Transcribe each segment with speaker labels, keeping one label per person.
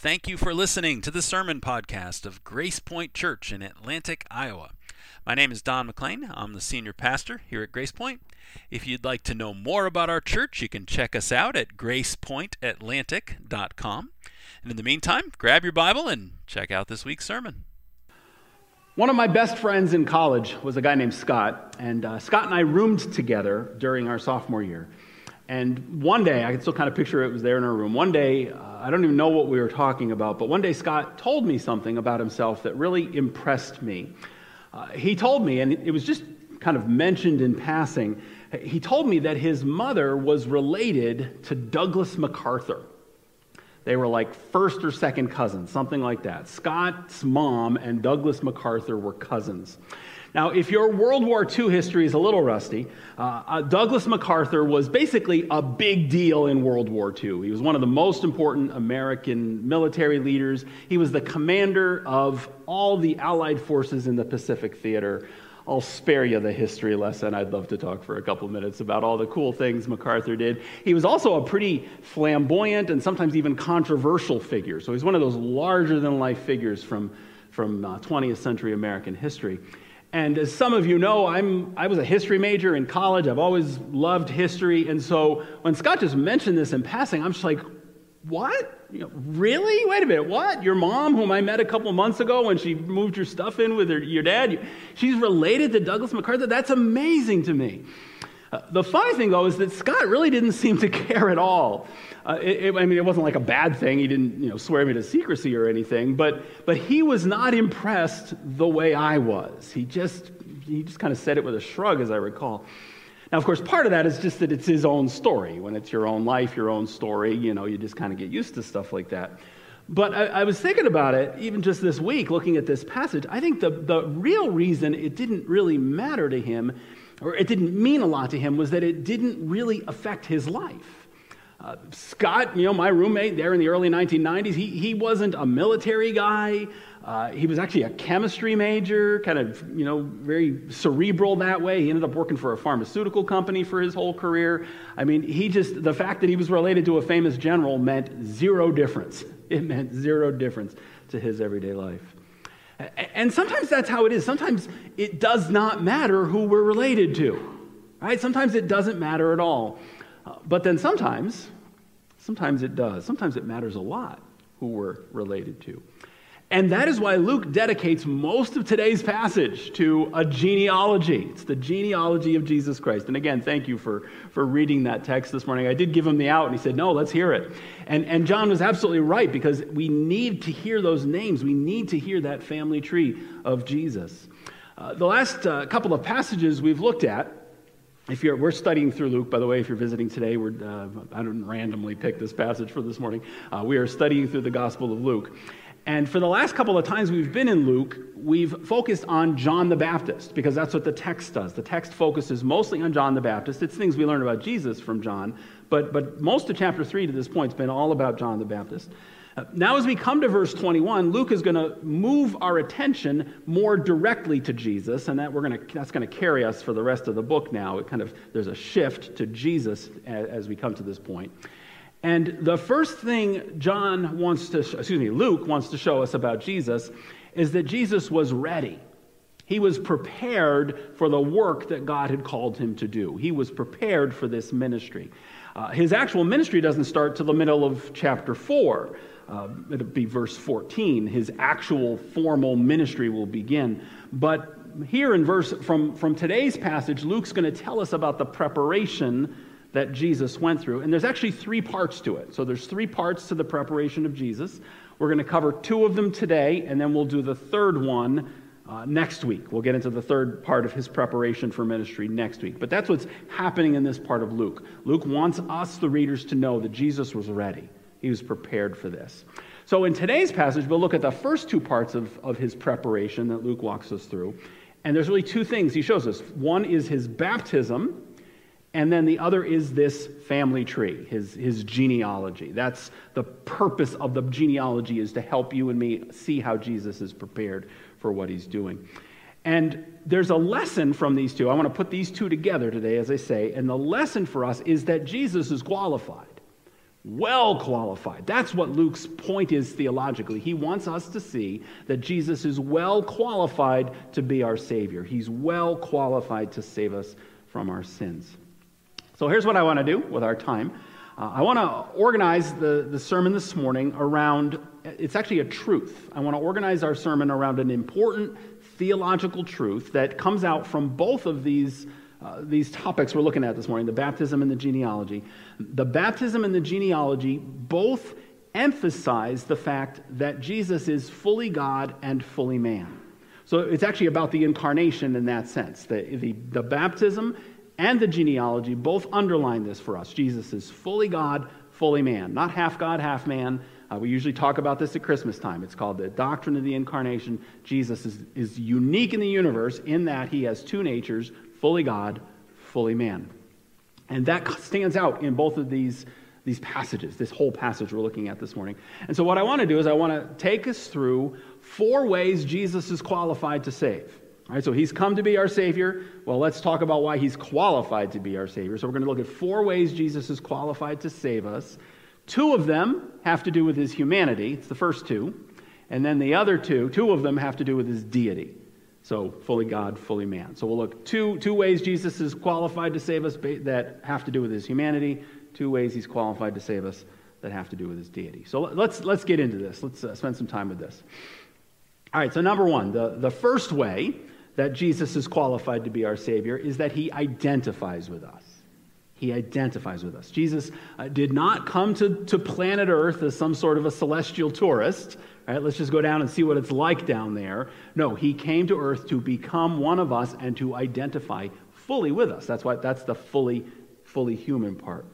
Speaker 1: Thank you for listening to the sermon podcast of GracePoint Church in Atlantic, Iowa. My name is Don McLean. I'm the senior pastor here at GracePoint. If you'd like to know more about our church, you can check us out at gracepointatlantic.com. And in the meantime, grab your Bible and check out this week's sermon.
Speaker 2: One of my best friends in college was a guy named Scott, and uh, Scott and I roomed together during our sophomore year. And one day, I can still kind of picture it was there in our room. One day, uh, I don't even know what we were talking about, but one day Scott told me something about himself that really impressed me. Uh, he told me, and it was just kind of mentioned in passing, he told me that his mother was related to Douglas MacArthur. They were like first or second cousins, something like that. Scott's mom and Douglas MacArthur were cousins. Now, if your World War II history is a little rusty, uh, uh, Douglas MacArthur was basically a big deal in World War II. He was one of the most important American military leaders. He was the commander of all the Allied forces in the Pacific Theater. I'll spare you the history lesson. I'd love to talk for a couple minutes about all the cool things MacArthur did. He was also a pretty flamboyant and sometimes even controversial figure. So he's one of those larger than life figures from, from uh, 20th century American history. And as some of you know, I'm, I was a history major in college. I've always loved history. And so when Scott just mentioned this in passing, I'm just like, what? You know, really? Wait a minute. What? Your mom, whom I met a couple months ago when she moved your stuff in with her, your dad, she's related to Douglas MacArthur? That's amazing to me. Uh, the funny thing, though, is that Scott really didn't seem to care at all. Uh, it, it, I mean, it wasn't like a bad thing. He didn't, you know, swear me to secrecy or anything. But, but he was not impressed the way I was. He just, he just kind of said it with a shrug, as I recall. Now, of course, part of that is just that it's his own story. When it's your own life, your own story, you know, you just kind of get used to stuff like that. But I, I, was thinking about it, even just this week, looking at this passage. I think the, the real reason it didn't really matter to him or it didn't mean a lot to him, was that it didn't really affect his life. Uh, Scott, you know, my roommate there in the early 1990s, he, he wasn't a military guy. Uh, he was actually a chemistry major, kind of, you know, very cerebral that way. He ended up working for a pharmaceutical company for his whole career. I mean, he just, the fact that he was related to a famous general meant zero difference. It meant zero difference to his everyday life. And sometimes that's how it is. Sometimes it does not matter who we're related to, right? Sometimes it doesn't matter at all. Uh, but then sometimes, sometimes it does. Sometimes it matters a lot who we're related to. And that is why Luke dedicates most of today's passage to a genealogy. It's the genealogy of Jesus Christ. And again, thank you for, for reading that text this morning. I did give him the out, and he said, No, let's hear it. And, and John was absolutely right because we need to hear those names. We need to hear that family tree of Jesus. Uh, the last uh, couple of passages we've looked at, if you're, we're studying through Luke, by the way, if you're visiting today, we're, uh, I didn't randomly pick this passage for this morning. Uh, we are studying through the Gospel of Luke. And for the last couple of times we've been in Luke, we've focused on John the Baptist because that's what the text does. The text focuses mostly on John the Baptist. It's things we learn about Jesus from John, but, but most of chapter 3 to this point has been all about John the Baptist. Uh, now, as we come to verse 21, Luke is going to move our attention more directly to Jesus, and that we're going to, that's going to carry us for the rest of the book now. It kind of, there's a shift to Jesus as, as we come to this point. And the first thing John wants to, excuse me, Luke wants to show us about Jesus is that Jesus was ready. He was prepared for the work that God had called him to do. He was prepared for this ministry. Uh, his actual ministry doesn't start till the middle of chapter 4. Uh, it'll be verse 14. His actual formal ministry will begin. But here in verse from, from today's passage, Luke's going to tell us about the preparation that Jesus went through. And there's actually three parts to it. So there's three parts to the preparation of Jesus. We're going to cover two of them today, and then we'll do the third one uh, next week. We'll get into the third part of his preparation for ministry next week. But that's what's happening in this part of Luke. Luke wants us, the readers, to know that Jesus was ready, he was prepared for this. So in today's passage, we'll look at the first two parts of, of his preparation that Luke walks us through. And there's really two things he shows us. One is his baptism, and then the other is this family tree, his, his genealogy. That's the purpose of the genealogy is to help you and me see how Jesus is prepared for what he's doing. And there's a lesson from these two. I want to put these two together today, as I say. And the lesson for us is that Jesus is qualified. well qualified. That's what Luke's point is theologically. He wants us to see that Jesus is well qualified to be our Savior. He's well qualified to save us from our sins. So here's what I want to do with our time. Uh, I want to organize the, the sermon this morning around, it's actually a truth. I want to organize our sermon around an important theological truth that comes out from both of these uh, these topics we're looking at this morning the baptism and the genealogy. The baptism and the genealogy both emphasize the fact that Jesus is fully God and fully man. So it's actually about the incarnation in that sense. The, the, the baptism and the genealogy both underline this for us. Jesus is fully God, fully man, not half God, half man. Uh, we usually talk about this at Christmas time. It's called the doctrine of the incarnation. Jesus is, is unique in the universe in that he has two natures fully God, fully man. And that stands out in both of these, these passages, this whole passage we're looking at this morning. And so, what I want to do is, I want to take us through four ways Jesus is qualified to save. All right, so he's come to be our Savior. Well, let's talk about why he's qualified to be our Savior. So, we're going to look at four ways Jesus is qualified to save us. Two of them have to do with his humanity, it's the first two. And then the other two, two of them have to do with his deity. So fully God, fully man. So we'll look two two ways Jesus is qualified to save us that have to do with his humanity. Two ways he's qualified to save us that have to do with his deity. So let's let's get into this. Let's uh, spend some time with this. All right. So number one, the the first way that Jesus is qualified to be our Savior is that he identifies with us. He identifies with us. Jesus uh, did not come to, to planet Earth as some sort of a celestial tourist, right? Let's just go down and see what it's like down there. No, he came to Earth to become one of us and to identify fully with us. That's why that's the fully, fully human part.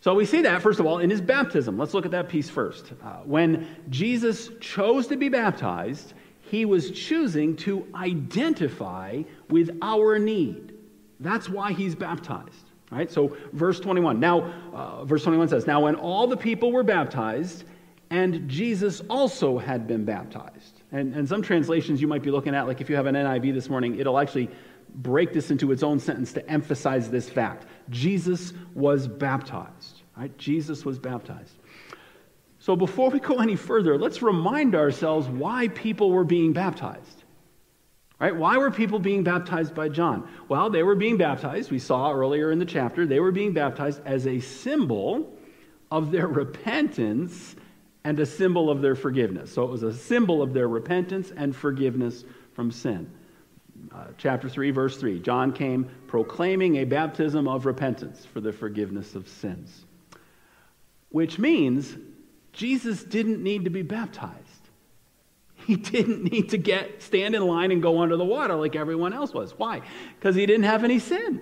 Speaker 2: So we see that, first of all, in his baptism. Let's look at that piece first. Uh, when Jesus chose to be baptized, he was choosing to identify with our need. That's why he's baptized. Right? So, verse 21. Now, uh, verse 21 says, Now, when all the people were baptized, and Jesus also had been baptized. And, and some translations you might be looking at, like if you have an NIV this morning, it'll actually break this into its own sentence to emphasize this fact. Jesus was baptized. Right? Jesus was baptized. So, before we go any further, let's remind ourselves why people were being baptized. Right? Why were people being baptized by John? Well, they were being baptized, we saw earlier in the chapter, they were being baptized as a symbol of their repentance and a symbol of their forgiveness. So it was a symbol of their repentance and forgiveness from sin. Uh, chapter 3, verse 3 John came proclaiming a baptism of repentance for the forgiveness of sins. Which means Jesus didn't need to be baptized. He didn't need to get stand in line and go under the water like everyone else was. Why? Because he didn't have any sin.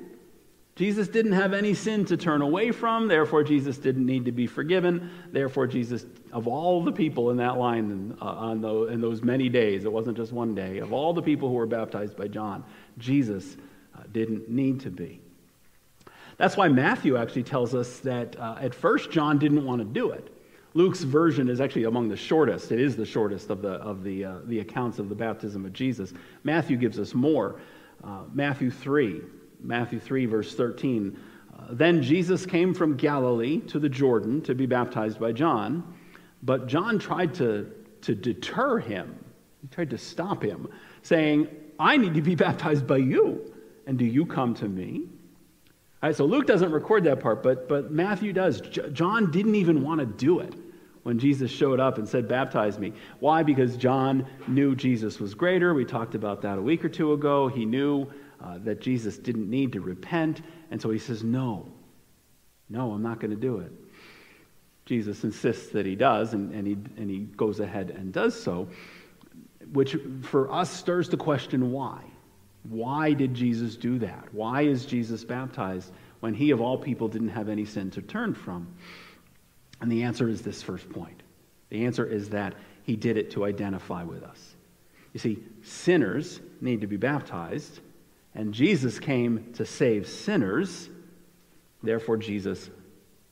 Speaker 2: Jesus didn't have any sin to turn away from, therefore, Jesus didn't need to be forgiven. Therefore, Jesus, of all the people in that line in, uh, on the, in those many days, it wasn't just one day, of all the people who were baptized by John, Jesus uh, didn't need to be. That's why Matthew actually tells us that uh, at first John didn't want to do it. Luke's version is actually among the shortest. It is the shortest of the, of the, uh, the accounts of the baptism of Jesus. Matthew gives us more. Uh, Matthew 3, Matthew 3, verse 13. Uh, then Jesus came from Galilee to the Jordan to be baptized by John, but John tried to, to deter him. He tried to stop him, saying, I need to be baptized by you, and do you come to me? All right, so Luke doesn't record that part, but, but Matthew does. J- John didn't even want to do it when Jesus showed up and said, Baptize me. Why? Because John knew Jesus was greater. We talked about that a week or two ago. He knew uh, that Jesus didn't need to repent. And so he says, No, no, I'm not going to do it. Jesus insists that he does, and, and, he, and he goes ahead and does so, which for us stirs the question why? Why did Jesus do that? Why is Jesus baptized when he, of all people, didn't have any sin to turn from? And the answer is this first point. The answer is that he did it to identify with us. You see, sinners need to be baptized, and Jesus came to save sinners. Therefore, Jesus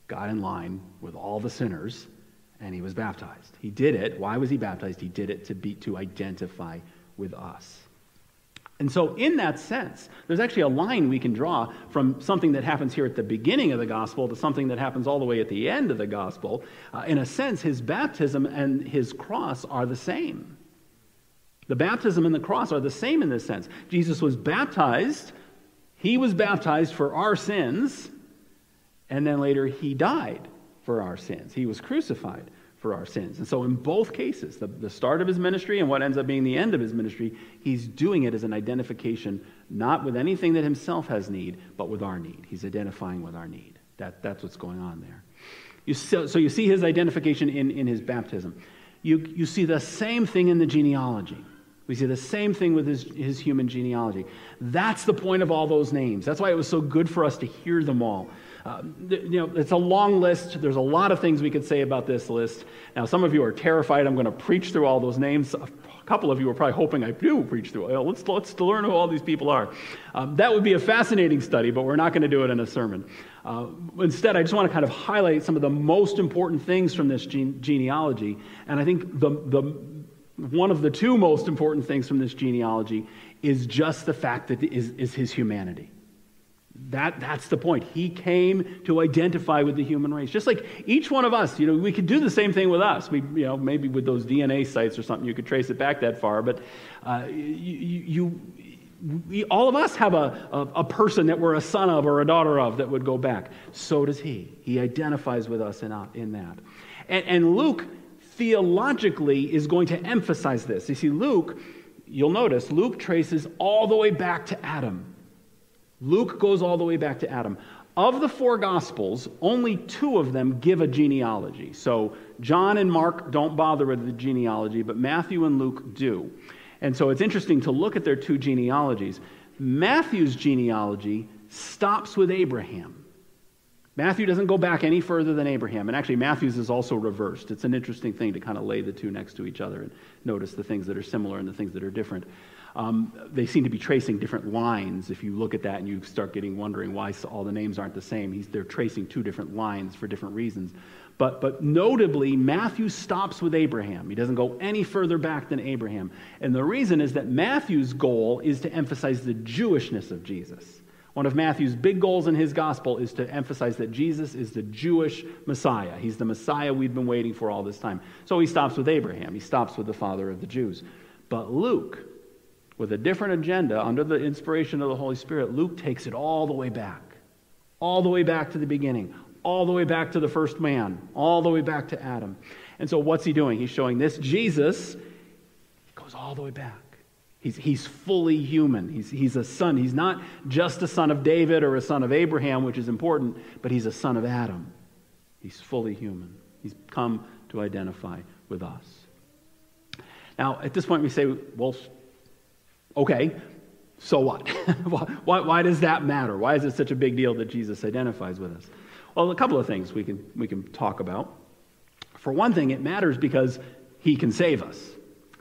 Speaker 2: got in line with all the sinners and he was baptized. He did it. Why was he baptized? He did it to be to identify with us. And so, in that sense, there's actually a line we can draw from something that happens here at the beginning of the gospel to something that happens all the way at the end of the gospel. Uh, in a sense, his baptism and his cross are the same. The baptism and the cross are the same in this sense. Jesus was baptized, he was baptized for our sins, and then later he died for our sins. He was crucified for our sins. And so, in both cases, the, the start of his ministry and what ends up being the end of his ministry, he's doing it as an identification, not with anything that himself has need, but with our need. He's identifying with our need. That, that's what's going on there. You, so, so, you see his identification in, in his baptism. You, you see the same thing in the genealogy. We see the same thing with his, his human genealogy. That's the point of all those names. That's why it was so good for us to hear them all. Uh, you know, it's a long list. There's a lot of things we could say about this list. Now, some of you are terrified I'm going to preach through all those names. A couple of you are probably hoping I do preach through. Well, let's, let's learn who all these people are. Um, that would be a fascinating study, but we're not going to do it in a sermon. Uh, instead, I just want to kind of highlight some of the most important things from this gene- genealogy. And I think the, the, one of the two most important things from this genealogy is just the fact that is, is his humanity. That, that's the point. He came to identify with the human race. Just like each one of us, you know, we could do the same thing with us. We, you know, maybe with those DNA sites or something, you could trace it back that far. But uh, you, you we, all of us have a, a, a, person that we're a son of or a daughter of that would go back. So does he. He identifies with us in, in that. And, and Luke theologically is going to emphasize this. You see, Luke, you'll notice, Luke traces all the way back to Adam. Luke goes all the way back to Adam. Of the four Gospels, only two of them give a genealogy. So John and Mark don't bother with the genealogy, but Matthew and Luke do. And so it's interesting to look at their two genealogies. Matthew's genealogy stops with Abraham. Matthew doesn't go back any further than Abraham. And actually, Matthew's is also reversed. It's an interesting thing to kind of lay the two next to each other and notice the things that are similar and the things that are different. Um, they seem to be tracing different lines. If you look at that and you start getting wondering why all the names aren't the same, He's, they're tracing two different lines for different reasons. But, but notably, Matthew stops with Abraham. He doesn't go any further back than Abraham. And the reason is that Matthew's goal is to emphasize the Jewishness of Jesus. One of Matthew's big goals in his gospel is to emphasize that Jesus is the Jewish Messiah. He's the Messiah we've been waiting for all this time. So he stops with Abraham, he stops with the father of the Jews. But Luke, with a different agenda under the inspiration of the Holy Spirit, Luke takes it all the way back, all the way back to the beginning, all the way back to the first man, all the way back to Adam. And so, what's he doing? He's showing this Jesus goes all the way back. He's, he's fully human. He's, he's a son. He's not just a son of David or a son of Abraham, which is important, but he's a son of Adam. He's fully human. He's come to identify with us. Now, at this point, we say, well, Okay, so what? why, why, does that matter? Why is it such a big deal that Jesus identifies with us? Well, a couple of things we can, we can talk about. For one thing, it matters because he can save us.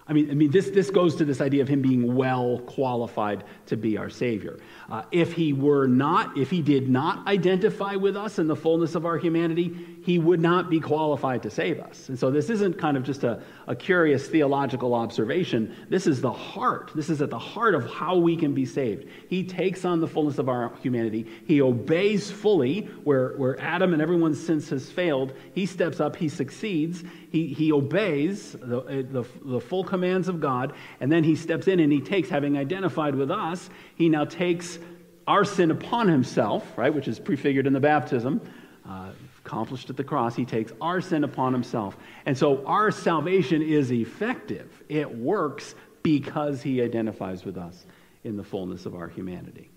Speaker 2: I mean, I mean this, this goes to this idea of him being well qualified to be our Savior. Uh, if he were not, if he did not identify with us in the fullness of our humanity, he would not be qualified to save us. And so this isn't kind of just a, a curious theological observation. This is the heart. This is at the heart of how we can be saved. He takes on the fullness of our humanity. He obeys fully where, where Adam and everyone's since has failed. He steps up, he succeeds, he, he obeys the, the, the full commands of God, and then he steps in and he takes, having identified with us, he now takes our sin upon himself, right, which is prefigured in the baptism, uh, accomplished at the cross. He takes our sin upon himself. And so our salvation is effective. It works because he identifies with us in the fullness of our humanity.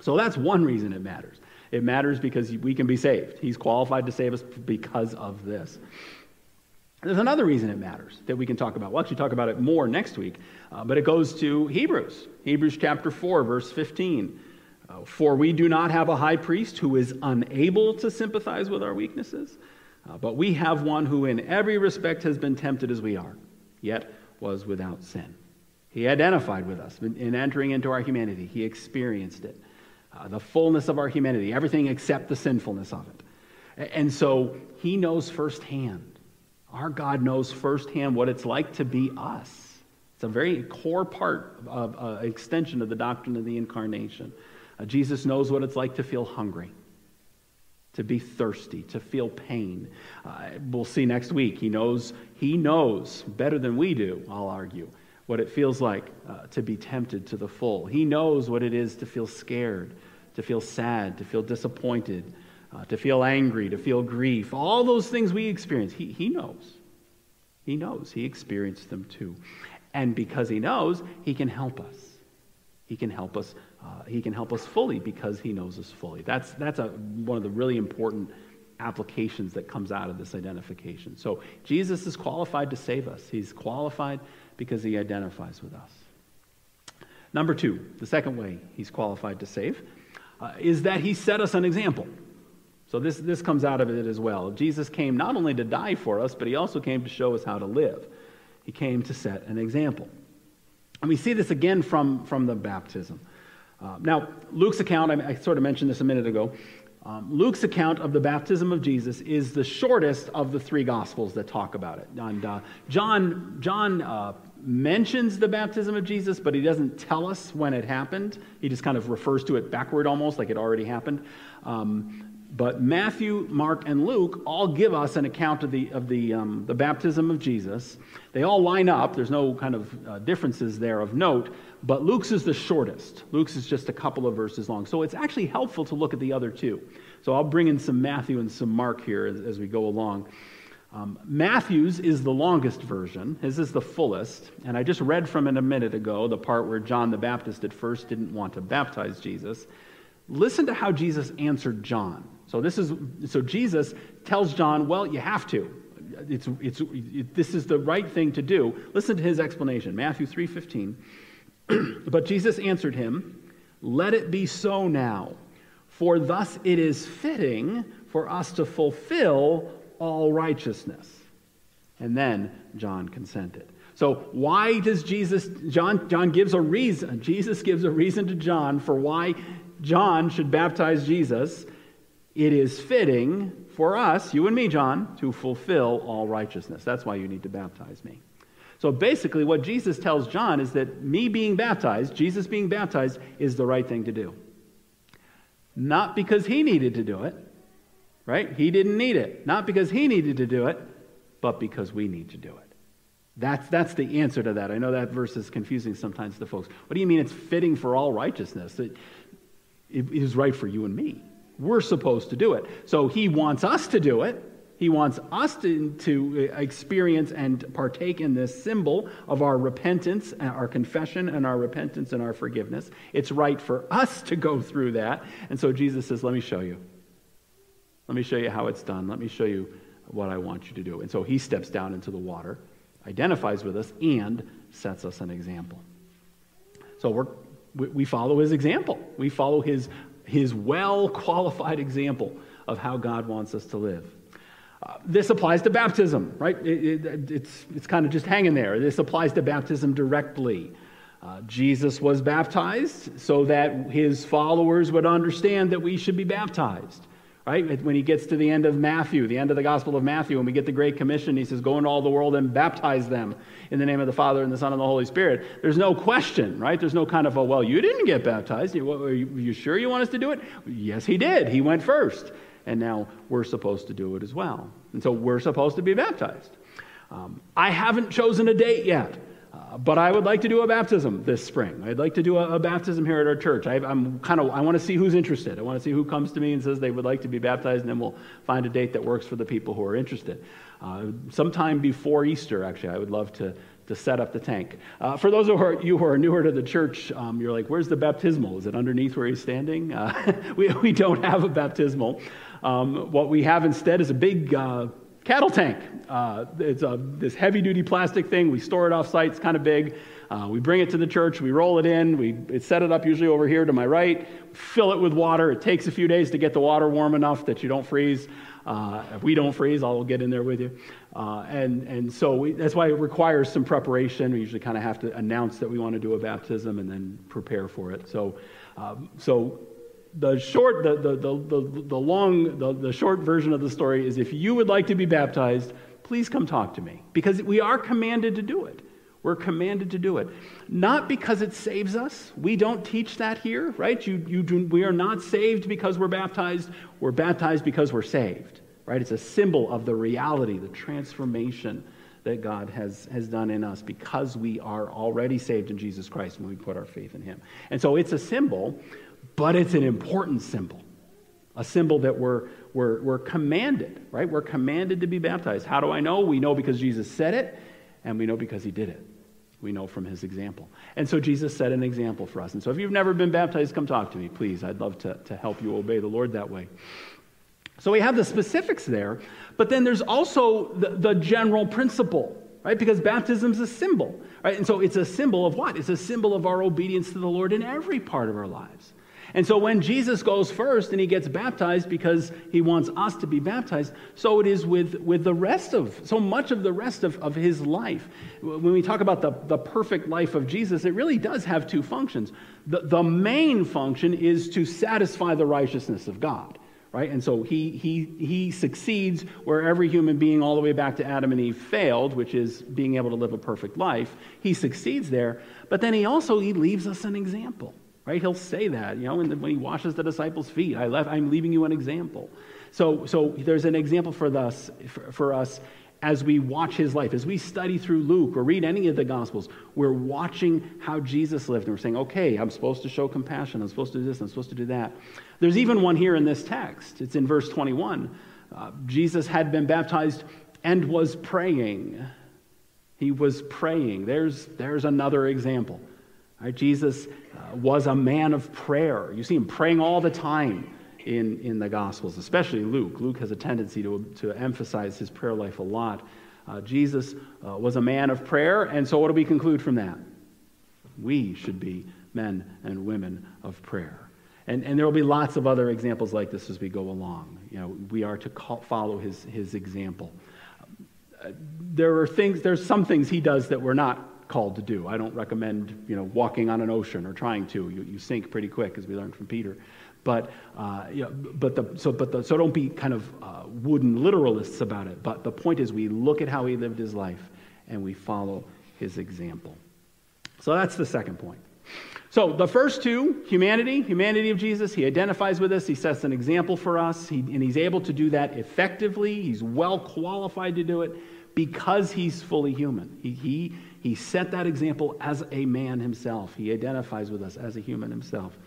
Speaker 2: So that's one reason it matters. It matters because we can be saved. He's qualified to save us because of this. There's another reason it matters that we can talk about. We'll actually talk about it more next week, uh, but it goes to Hebrews. Hebrews chapter 4, verse 15. Uh, For we do not have a high priest who is unable to sympathize with our weaknesses, uh, but we have one who in every respect has been tempted as we are, yet was without sin. He identified with us in, in entering into our humanity, he experienced it. Uh, the fullness of our humanity, everything except the sinfulness of it. And so he knows firsthand our God knows firsthand what it's like to be us. It's a very core part of uh, extension of the doctrine of the incarnation. Uh, Jesus knows what it's like to feel hungry, to be thirsty, to feel pain. Uh, we'll see next week. He knows, he knows better than we do, I'll argue, what it feels like uh, to be tempted to the full. He knows what it is to feel scared, to feel sad, to feel disappointed, uh, to feel angry, to feel grief. All those things we experience, he, he knows. He knows. He experienced them too. And because he knows, he can help us. He can help us. Uh, he can help us fully because he knows us fully. That's, that's a, one of the really important applications that comes out of this identification. So Jesus is qualified to save us. He's qualified because he identifies with us. Number two, the second way he's qualified to save, uh, is that he set us an example. So this, this comes out of it as well. Jesus came not only to die for us, but he also came to show us how to live. He came to set an example. And we see this again from, from the baptism. Uh, now, Luke's account, I, I, sort of mentioned this a minute ago. Um, Luke's account of the baptism of Jesus is the shortest of the three gospels that talk about it. And uh, John, John uh, mentions the baptism of Jesus, but he doesn't tell us when it happened. He just kind of refers to it backward almost, like it already happened. Um, but Matthew, Mark, and Luke all give us an account of the, of the, um, the baptism of Jesus. They all line up. There's no kind of uh, differences there of note, but Luke's is the shortest. Luke's is just a couple of verses long. So it's actually helpful to look at the other two. So I'll bring in some Matthew and some Mark here as, as we go along. Um, Matthew's is the longest version. His is the fullest. And I just read from it a minute ago the part where John the Baptist at first didn't want to baptize Jesus. Listen to how Jesus answered John. So this is so Jesus tells John, well, you have to. It's, it's, it, this is the right thing to do. Listen to his explanation, Matthew 3:15. but Jesus answered him, "Let it be so now, for thus it is fitting for us to fulfill all righteousness." And then John consented. So why does Jesus John John gives a reason. Jesus gives a reason to John for why John should baptize Jesus it is fitting for us, you and me, John, to fulfill all righteousness. That's why you need to baptize me. So basically, what Jesus tells John is that me being baptized, Jesus being baptized, is the right thing to do. Not because he needed to do it, right? He didn't need it. Not because he needed to do it, but because we need to do it. That's, that's the answer to that. I know that verse is confusing sometimes to folks. What do you mean it's fitting for all righteousness? It is right for you and me. We're supposed to do it. So he wants us to do it. He wants us to, to uh, experience and partake in this symbol of our repentance, and our confession, and our repentance and our forgiveness. It's right for us to go through that. And so Jesus says, Let me show you. Let me show you how it's done. Let me show you what I want you to do. And so he steps down into the water, identifies with us, and sets us an example. So we're, we follow his example. We follow his his well qualified example of how God wants us to live. Uh, this applies to baptism, right? It, it, it's, it's kind of just hanging there. This applies to baptism directly. Uh, Jesus was baptized so that his followers would understand that we should be baptized right? When he gets to the end of Matthew, the end of the Gospel of Matthew, and we get the Great Commission, he says, Go into all the world and baptize them in the name of the Father and the Son and the Holy Spirit. There's no question, right? There's no kind of, a, well, you didn't get baptized. You, are you, you sure you want us to do it? Yes, he did. He went first. And now we're supposed to do it as well. And so we're supposed to be baptized. Um, I haven't chosen a date yet. Uh, but I would like to do a baptism this spring. I'd like to do a, a baptism here at our church. I, am kind of I want to see who's interested. I want to see who comes to me and says they would like to be baptized, and then we'll find a date that works for the people who are interested. Uh, sometime before Easter, actually, I would love to to set up the tank. Uh, for those of you who are newer to the church, um, you're like, where's the baptismal? Is it underneath where he's standing? Uh, we, we don't have a baptismal. Um, what we have instead is a big uh, cattle tank. Uh, it's a, this heavy duty plastic thing. We store it off site, it's kind of big. Uh, we bring it to the church, we roll it in, we set it up usually over here to my right, fill it with water. It takes a few days to get the water warm enough that you don't freeze. Uh, if we don't freeze, I'll get in there with you. Uh, and, and so we, that's why it requires some preparation. We usually kind of have to announce that we want to do a baptism and then prepare for it. So, um, so the short, the, the, the, the, long, the, the short version of the story is if you would like to be baptized, please come talk to me because we are commanded to do it. We're commanded to do it. Not because it saves us. We don't teach that here, right? You, you do, we are not saved because we're baptized. We're baptized because we're saved, right? It's a symbol of the reality, the transformation that God has, has done in us because we are already saved in Jesus Christ when we put our faith in Him. And so it's a symbol, but it's an important symbol. A symbol that we're, we're, we're commanded, right? We're commanded to be baptized. How do I know? We know because Jesus said it, and we know because He did it. We know from his example. And so Jesus set an example for us. And so if you've never been baptized, come talk to me, please. I'd love to, to help you obey the Lord that way. So we have the specifics there, but then there's also the, the general principle, right? Because baptism is a symbol, right? And so it's a symbol of what? It's a symbol of our obedience to the Lord in every part of our lives. And so when Jesus goes first and he gets baptized because he wants us to be baptized, so it is with, with the rest of, so much of the rest of, of his life. When we talk about the, the perfect life of Jesus, it really does have two functions. The, the main function is to satisfy the righteousness of God. Right? And so he, he, he succeeds where every human being, all the way back to Adam and Eve, failed, which is being able to live a perfect life. He succeeds there, but then he also he leaves us an example right? He'll say that, you know, when, when he washes the disciples' feet. I left, I'm leaving you an example. So, so there's an example for us, for, for us as we watch his life, as we study through Luke or read any of the Gospels, we're watching how Jesus lived and we're saying, okay, I'm supposed to show compassion. I'm supposed to do this. I'm supposed to do that. There's even one here in this text. It's in verse 21. Uh, Jesus had been baptized and was praying. He was praying. There's, there's another example. Right? Jesus uh, was a man of prayer. You see him praying all the time in, in the Gospels, especially Luke. Luke has a tendency to, to emphasize his prayer life a lot. Uh, Jesus uh, was a man of prayer, and so what do we conclude from that? We should be men and women of prayer. And, and there will be lots of other examples like this as we go along. You know, we are to call, follow his, his example. Uh, there are things, there's some things he does that we're not called to do. I don't recommend, you know, walking on an ocean or trying to. You, you sink pretty quick, as we learned from Peter. But, uh, but the, so, but the, so don't be kind of uh, wooden literalists about it. But the point is, we look at how he lived his life and we follow his example. So that's the second point. So the first two, humanity, humanity of Jesus, he identifies with us, he sets an example for us, he, and he's able to do that effectively. He's well qualified to do it because he's fully human. He, he, he set that example as a man himself. He identifies with us as a human himself.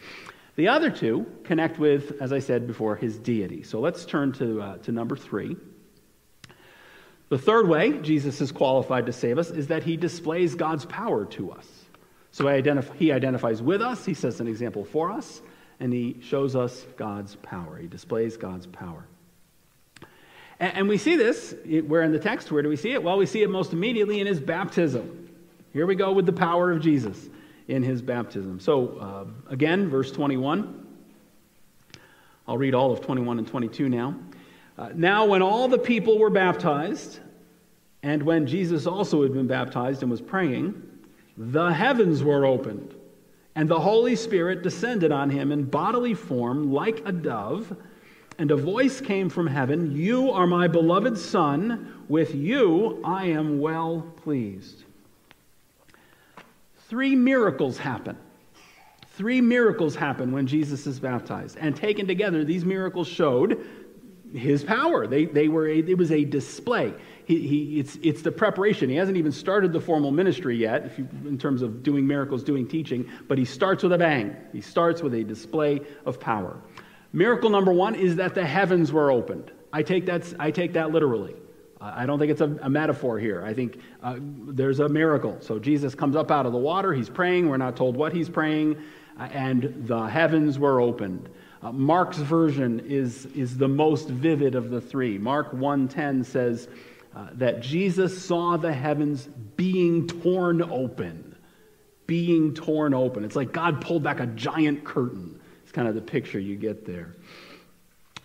Speaker 2: The other two connect with, as I said before, his deity. So let's turn to, uh, to number three. The third way Jesus is qualified to save us is that he displays God's power to us. So he, identif- he identifies with us, he sets an example for us, and he shows us God's power. He displays God's power. And, and we see this, where in the text, where do we see it? Well, we see it most immediately in his baptism. Here we go with the power of Jesus in his baptism. So, uh, again, verse 21. I'll read all of 21 and 22 now. Uh, now, when all the people were baptized, and when Jesus also had been baptized and was praying, the heavens were opened, and the Holy Spirit descended on him in bodily form like a dove, and a voice came from heaven You are my beloved Son, with you I am well pleased. Three miracles happen. Three miracles happen when Jesus is baptized. And taken together, these miracles showed his power. They, they were a, it was a display. He, he, it's, it's the preparation. He hasn't even started the formal ministry yet, you, in terms of doing miracles, doing teaching, but he starts with a bang. He starts with a display of power. Miracle number one is that the heavens were opened. I take that, I take that literally. I don't think it's a, a metaphor here. I think uh, there's a miracle. So Jesus comes up out of the water. He's praying. We're not told what he's praying. Uh, and the heavens were opened. Uh, Mark's version is, is the most vivid of the three. Mark 1.10 says uh, that Jesus saw the heavens being torn open. Being torn open. It's like God pulled back a giant curtain. It's kind of the picture you get there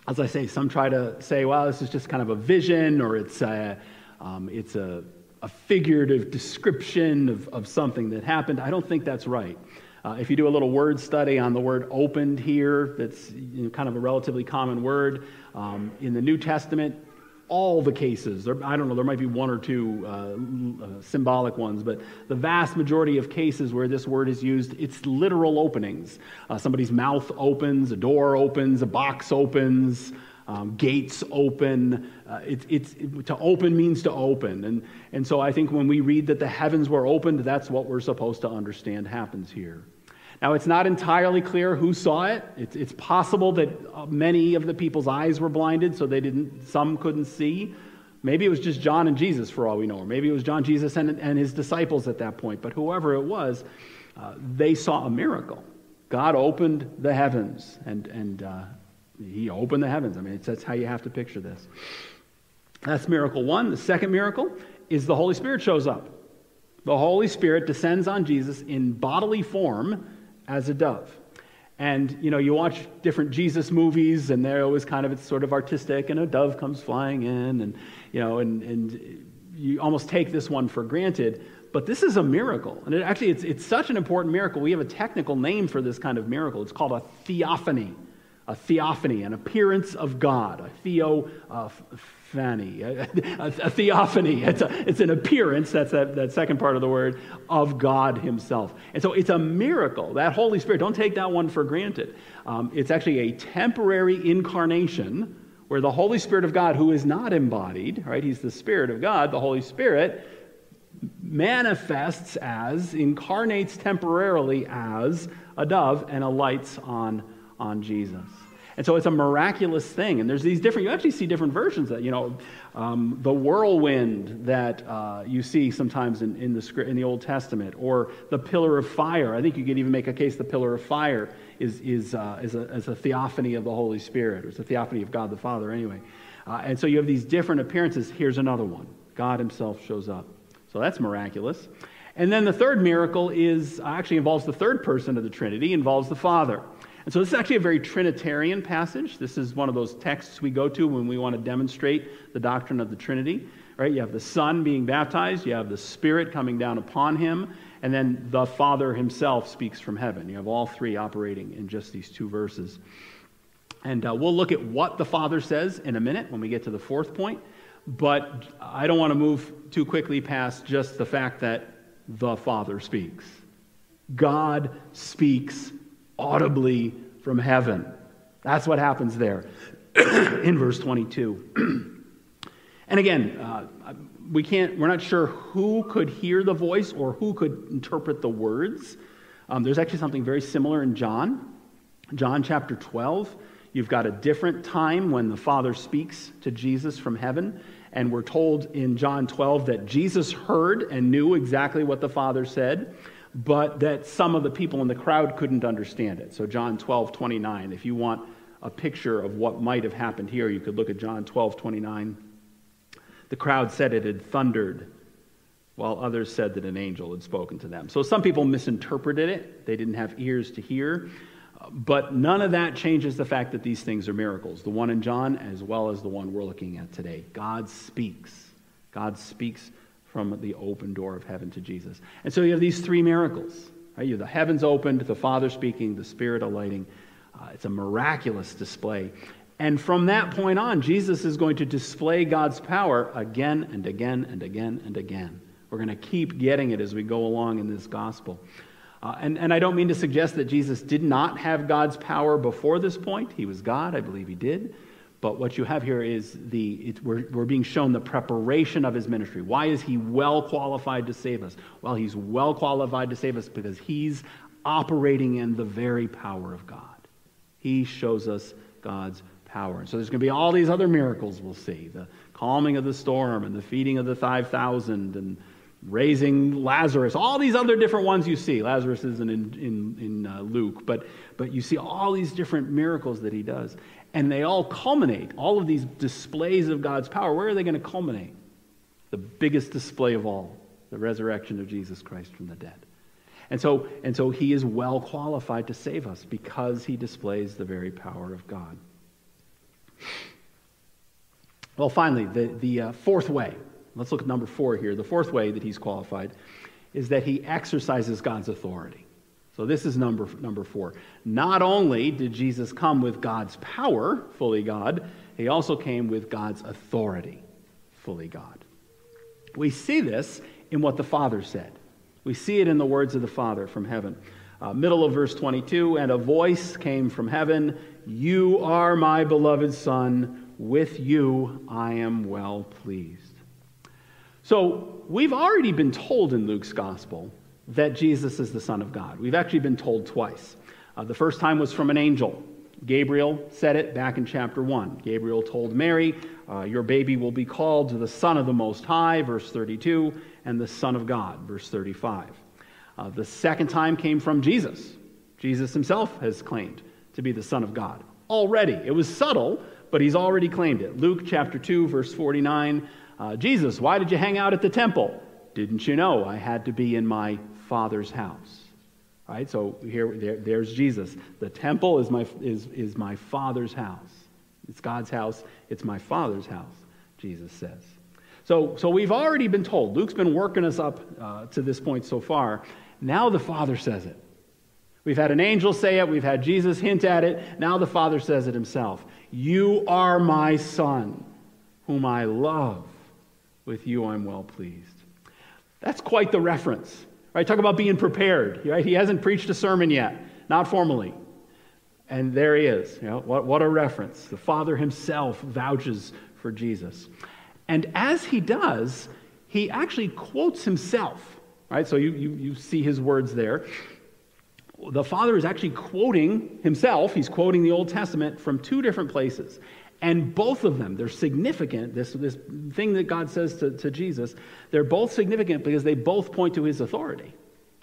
Speaker 2: as I say, some try to say, well, this is just kind of a vision or it's a, um, it's a, a figurative description of, of something that happened. I don't think that's right. Uh, if you do a little word study on the word opened here, that's you know, kind of a relatively common word. Um, in the New Testament, all the cases. There, I don't know, there might be one or two uh, uh, symbolic ones, but the vast majority of cases where this word is used, it's literal openings. Uh, somebody's mouth opens, a door opens, a box opens, um, gates open. Uh, it, it's, it, to open means to open. And, and so I think when we read that the heavens were opened, that's what we're supposed to understand happens here. Now, it's not entirely clear who saw it. It's, it's possible that uh, many of the people's eyes were blinded, so they didn't, some couldn't see. Maybe it was just John and Jesus, for all we know, or maybe it was John, Jesus, and, and his disciples at that point. But whoever it was, uh, they saw a miracle. God opened the heavens, and, and uh, he opened the heavens. I mean, that's how you have to picture this. That's miracle one. The second miracle is the Holy Spirit shows up. The Holy Spirit descends on Jesus in bodily form as a dove. And you know, you watch different Jesus movies, and they're always kind of it's sort of artistic, and a dove comes flying in, and you know, and and you almost take this one for granted. But this is a miracle, and it actually it's it's such an important miracle. We have a technical name for this kind of miracle. It's called a theophany a theophany, an appearance of God, a theo, uh, a, a, a, theophany. It's, a, it's an appearance, that's that, that second part of the word, of God Himself. And so it's a miracle. That Holy Spirit, don't take that one for granted. Um, it's actually a temporary incarnation where the Holy Spirit of God, who is not embodied, right? He's the Spirit of God, the Holy Spirit manifests as, incarnates temporarily as a dove and alights on, on Jesus. And so it's a miraculous thing. And there's these different, you actually see different versions that, you know, um, the whirlwind that uh, you see sometimes in, in, the, in the Old Testament, or the pillar of fire. I think you could even make a case the pillar of fire is, is, uh, is, a, is a theophany of the Holy Spirit, or it's a theophany of God the Father, anyway. Uh, and so you have these different appearances. Here's another one God Himself shows up. So that's miraculous. And then the third miracle is actually involves the third person of the Trinity, involves the Father. And so this is actually a very Trinitarian passage. This is one of those texts we go to when we want to demonstrate the doctrine of the Trinity. Right? You have the Son being baptized, you have the Spirit coming down upon him, and then the Father himself speaks from heaven. You have all three operating in just these two verses. And uh, we'll look at what the Father says in a minute when we get to the fourth point. But I don't want to move too quickly past just the fact that the Father speaks. God speaks audibly from heaven. That's what happens there in verse 22. and again, uh, we can't, we're not sure who could hear the voice or who could interpret the words. Um, there's actually something very similar in John. John chapter 12, you've got a different time when the Father speaks to Jesus from heaven. And we're told in John 12 that Jesus heard and knew exactly what the Father said but that some of the people in the crowd couldn't understand it. So, John 12, 29. If you want a picture of what might have happened here, you could look at John 12, 29. The crowd said it had thundered, while others said that an angel had spoken to them. So, some people misinterpreted it. They didn't have ears to hear. But none of that changes the fact that these things are miracles. The one in John, as well as the one we're looking at today. God speaks. God speaks from the open door of heaven to Jesus. And so you have these three miracles. Right? You have the heavens opened, the Father speaking, the Spirit alighting. Uh, it's a miraculous display. And from that point on, Jesus is going to display God's power again and again and again and again. We're going to keep getting it as we go along in this gospel. Uh, and, and I don't mean to suggest that Jesus did not have God's power before this point. He was God, I believe he did. But what you have here is the, it, we're, we're being shown the preparation of his ministry. Why is he well qualified to save us? Well, he's well qualified to save us because he's operating in the very power of God. He shows us God's power. And so there's going to be all these other miracles we'll see the calming of the storm and the feeding of the 5,000 and raising Lazarus, all these other different ones you see. Lazarus isn't in, in, in uh, Luke, but, but you see all these different miracles that he does. And they all culminate, all of these displays of God's power, where are they going to culminate? The biggest display of all, the resurrection of Jesus Christ from the dead. And so, and so he is well qualified to save us because he displays the very power of God. Well, finally, the, the uh, fourth way. Let's look at number four here. The fourth way that he's qualified is that he exercises God's authority. So this is number, number four. Not only did Jesus come with God's power, fully God, he also came with God's authority, fully God. We see this in what the Father said. We see it in the words of the Father from heaven. Uh, middle of verse 22 and a voice came from heaven You are my beloved Son, with you I am well pleased. So we've already been told in Luke's gospel that Jesus is the Son of God. We've actually been told twice. Uh, the first time was from an angel. Gabriel said it back in chapter 1. Gabriel told Mary, uh, Your baby will be called the Son of the Most High, verse 32, and the Son of God, verse 35. Uh, the second time came from Jesus. Jesus himself has claimed to be the Son of God already. It was subtle, but he's already claimed it. Luke chapter 2, verse 49 uh, Jesus, why did you hang out at the temple? Didn't you know I had to be in my Father's house? Right? So here, there, there's Jesus. The temple is my, is, is my Father's house. It's God's house. It's my Father's house, Jesus says. So, so we've already been told. Luke's been working us up uh, to this point so far. Now the Father says it. We've had an angel say it. We've had Jesus hint at it. Now the Father says it himself. You are my Son, whom I love. With you I'm well pleased. That's quite the reference. Right? Talk about being prepared. Right? He hasn't preached a sermon yet, not formally. And there he is. You know, what, what a reference. The Father himself vouches for Jesus. And as he does, he actually quotes himself. Right? So you, you, you see his words there. The Father is actually quoting himself. He's quoting the Old Testament from two different places. And both of them, they're significant. This, this thing that God says to, to Jesus, they're both significant because they both point to his authority.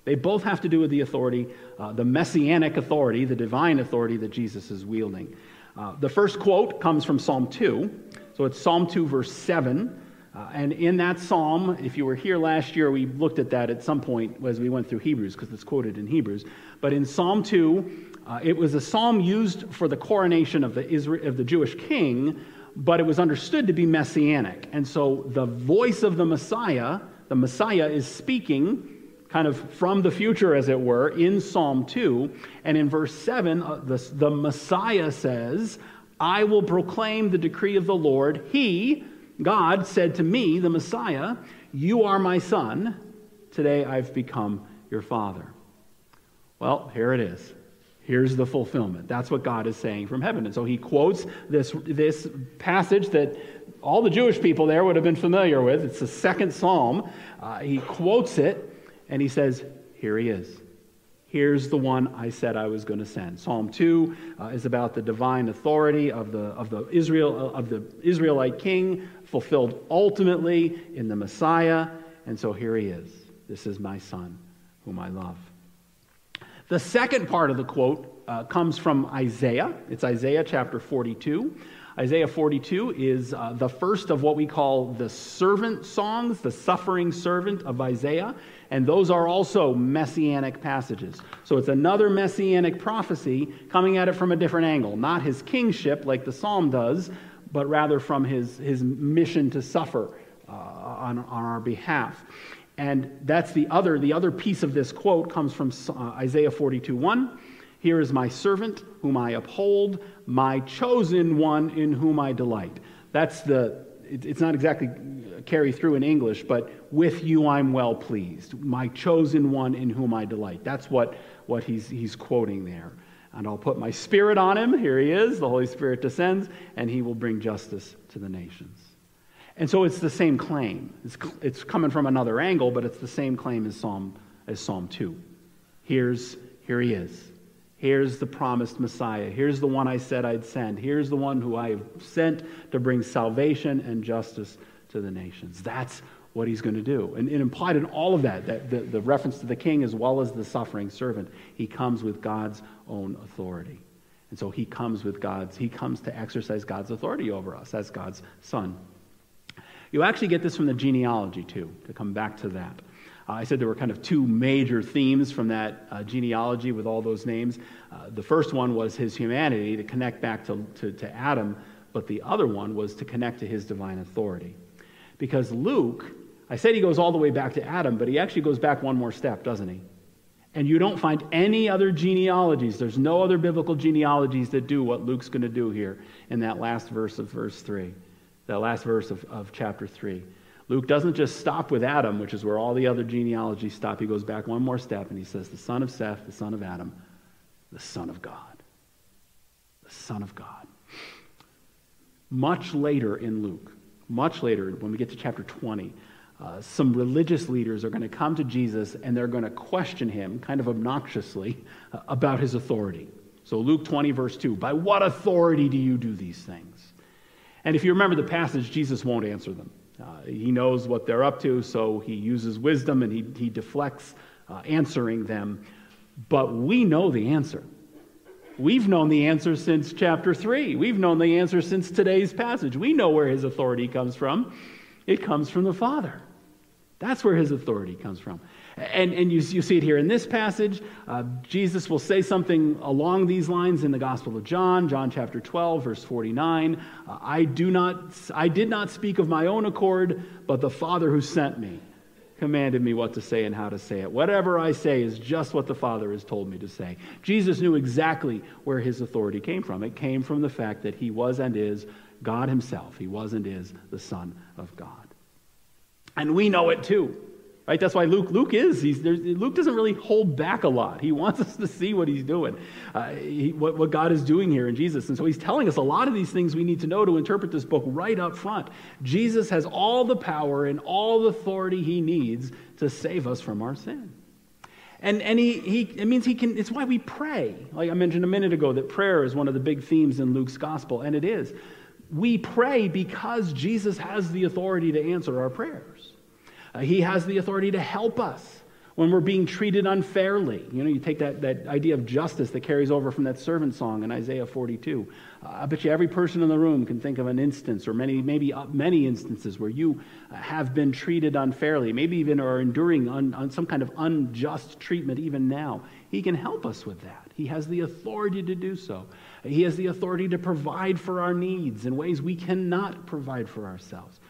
Speaker 2: They both have to do with the authority, uh, the messianic authority, the divine authority that Jesus is wielding. Uh, the first quote comes from Psalm 2. So it's Psalm 2, verse 7. Uh, and in that psalm, if you were here last year, we looked at that at some point as we went through Hebrews, because it's quoted in Hebrews. But in Psalm 2, uh, it was a psalm used for the coronation of the, Israel, of the Jewish king, but it was understood to be messianic. And so the voice of the Messiah, the Messiah is speaking kind of from the future, as it were, in Psalm 2. And in verse 7, uh, the, the Messiah says, I will proclaim the decree of the Lord. He, God, said to me, the Messiah, You are my son. Today I've become your father. Well, here it is. Here's the fulfillment. That's what God is saying from heaven. And so he quotes this, this passage that all the Jewish people there would have been familiar with. It's the second psalm. Uh, he quotes it and he says, Here he is. Here's the one I said I was going to send. Psalm 2 uh, is about the divine authority of the, of, the Israel, of the Israelite king, fulfilled ultimately in the Messiah. And so here he is. This is my son, whom I love. The second part of the quote uh, comes from Isaiah. It's Isaiah chapter 42. Isaiah 42 is uh, the first of what we call the servant songs, the suffering servant of Isaiah, and those are also messianic passages. So it's another messianic prophecy coming at it from a different angle, not his kingship like the psalm does, but rather from his, his mission to suffer uh, on, on our behalf. And that's the other, the other piece of this quote comes from uh, Isaiah 42 1. Here is my servant whom I uphold, my chosen one in whom I delight. That's the, it, it's not exactly carry through in English, but with you I'm well pleased. My chosen one in whom I delight. That's what, what he's, he's quoting there. And I'll put my spirit on him. Here he is. The Holy Spirit descends, and he will bring justice to the nations. And so it's the same claim. It's, it's coming from another angle, but it's the same claim as Psalm, as Psalm 2. Here's, here he is. Here's the promised Messiah. Here's the one I said I'd send. Here's the one who I have sent to bring salvation and justice to the nations. That's what he's going to do. And it implied in all of that, that the, the reference to the king as well as the suffering servant, he comes with God's own authority. And so he comes with God's, he comes to exercise God's authority over us as God's son. You actually get this from the genealogy, too, to come back to that. Uh, I said there were kind of two major themes from that uh, genealogy with all those names. Uh, the first one was his humanity, to connect back to, to, to Adam, but the other one was to connect to his divine authority. Because Luke, I said he goes all the way back to Adam, but he actually goes back one more step, doesn't he? And you don't find any other genealogies. There's no other biblical genealogies that do what Luke's going to do here in that last verse of verse 3, that last verse of, of chapter 3. Luke doesn't just stop with Adam, which is where all the other genealogies stop. He goes back one more step and he says, the son of Seth, the son of Adam, the son of God. The son of God. Much later in Luke, much later, when we get to chapter 20, uh, some religious leaders are going to come to Jesus and they're going to question him, kind of obnoxiously, uh, about his authority. So, Luke 20, verse 2 By what authority do you do these things? And if you remember the passage, Jesus won't answer them. Uh, he knows what they're up to, so he uses wisdom and he, he deflects uh, answering them. But we know the answer. We've known the answer since chapter 3. We've known the answer since today's passage. We know where his authority comes from. It comes from the Father. That's where his authority comes from. And, and you, you see it here in this passage. Uh, Jesus will say something along these lines in the Gospel of John, John chapter 12, verse 49. Uh, I, do not, I did not speak of my own accord, but the Father who sent me commanded me what to say and how to say it. Whatever I say is just what the Father has told me to say. Jesus knew exactly where his authority came from. It came from the fact that he was and is God himself. He was and is the Son of God. And we know it too. Right? That's why Luke, Luke is. Luke doesn't really hold back a lot. He wants us to see what he's doing, uh, he, what, what God is doing here in Jesus. And so he's telling us a lot of these things we need to know to interpret this book right up front. Jesus has all the power and all the authority he needs to save us from our sin. And, and he, he, it means he can, it's why we pray. Like I mentioned a minute ago, that prayer is one of the big themes in Luke's gospel, and it is. We pray because Jesus has the authority to answer our prayers. Uh, he has the authority to help us when we're being treated unfairly. You know, you take that, that idea of justice that carries over from that servant song in Isaiah 42. Uh, I bet you every person in the room can think of an instance or many, maybe uh, many instances where you have been treated unfairly, maybe even are enduring un, un, some kind of unjust treatment even now. He can help us with that. He has the authority to do so. He has the authority to provide for our needs in ways we cannot provide for ourselves.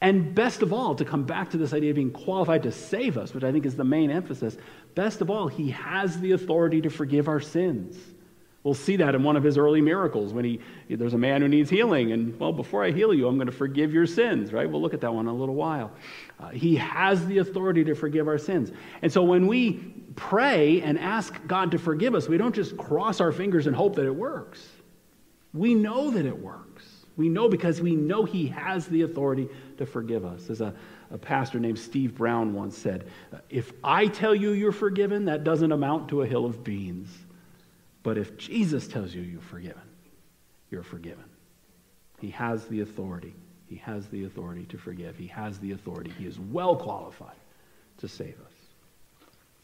Speaker 2: And best of all, to come back to this idea of being qualified to save us, which I think is the main emphasis, best of all, he has the authority to forgive our sins. We'll see that in one of his early miracles when he, there's a man who needs healing, and well, before I heal you, I'm going to forgive your sins, right? We'll look at that one in a little while. Uh, he has the authority to forgive our sins. And so when we pray and ask God to forgive us, we don't just cross our fingers and hope that it works. We know that it works. We know because we know He has the authority to forgive us. As a, a pastor named Steve Brown once said, If I tell you you're forgiven, that doesn't amount to a hill of beans. But if Jesus tells you you're forgiven, you're forgiven. He has the authority. He has the authority to forgive. He has the authority. He is well qualified to save us.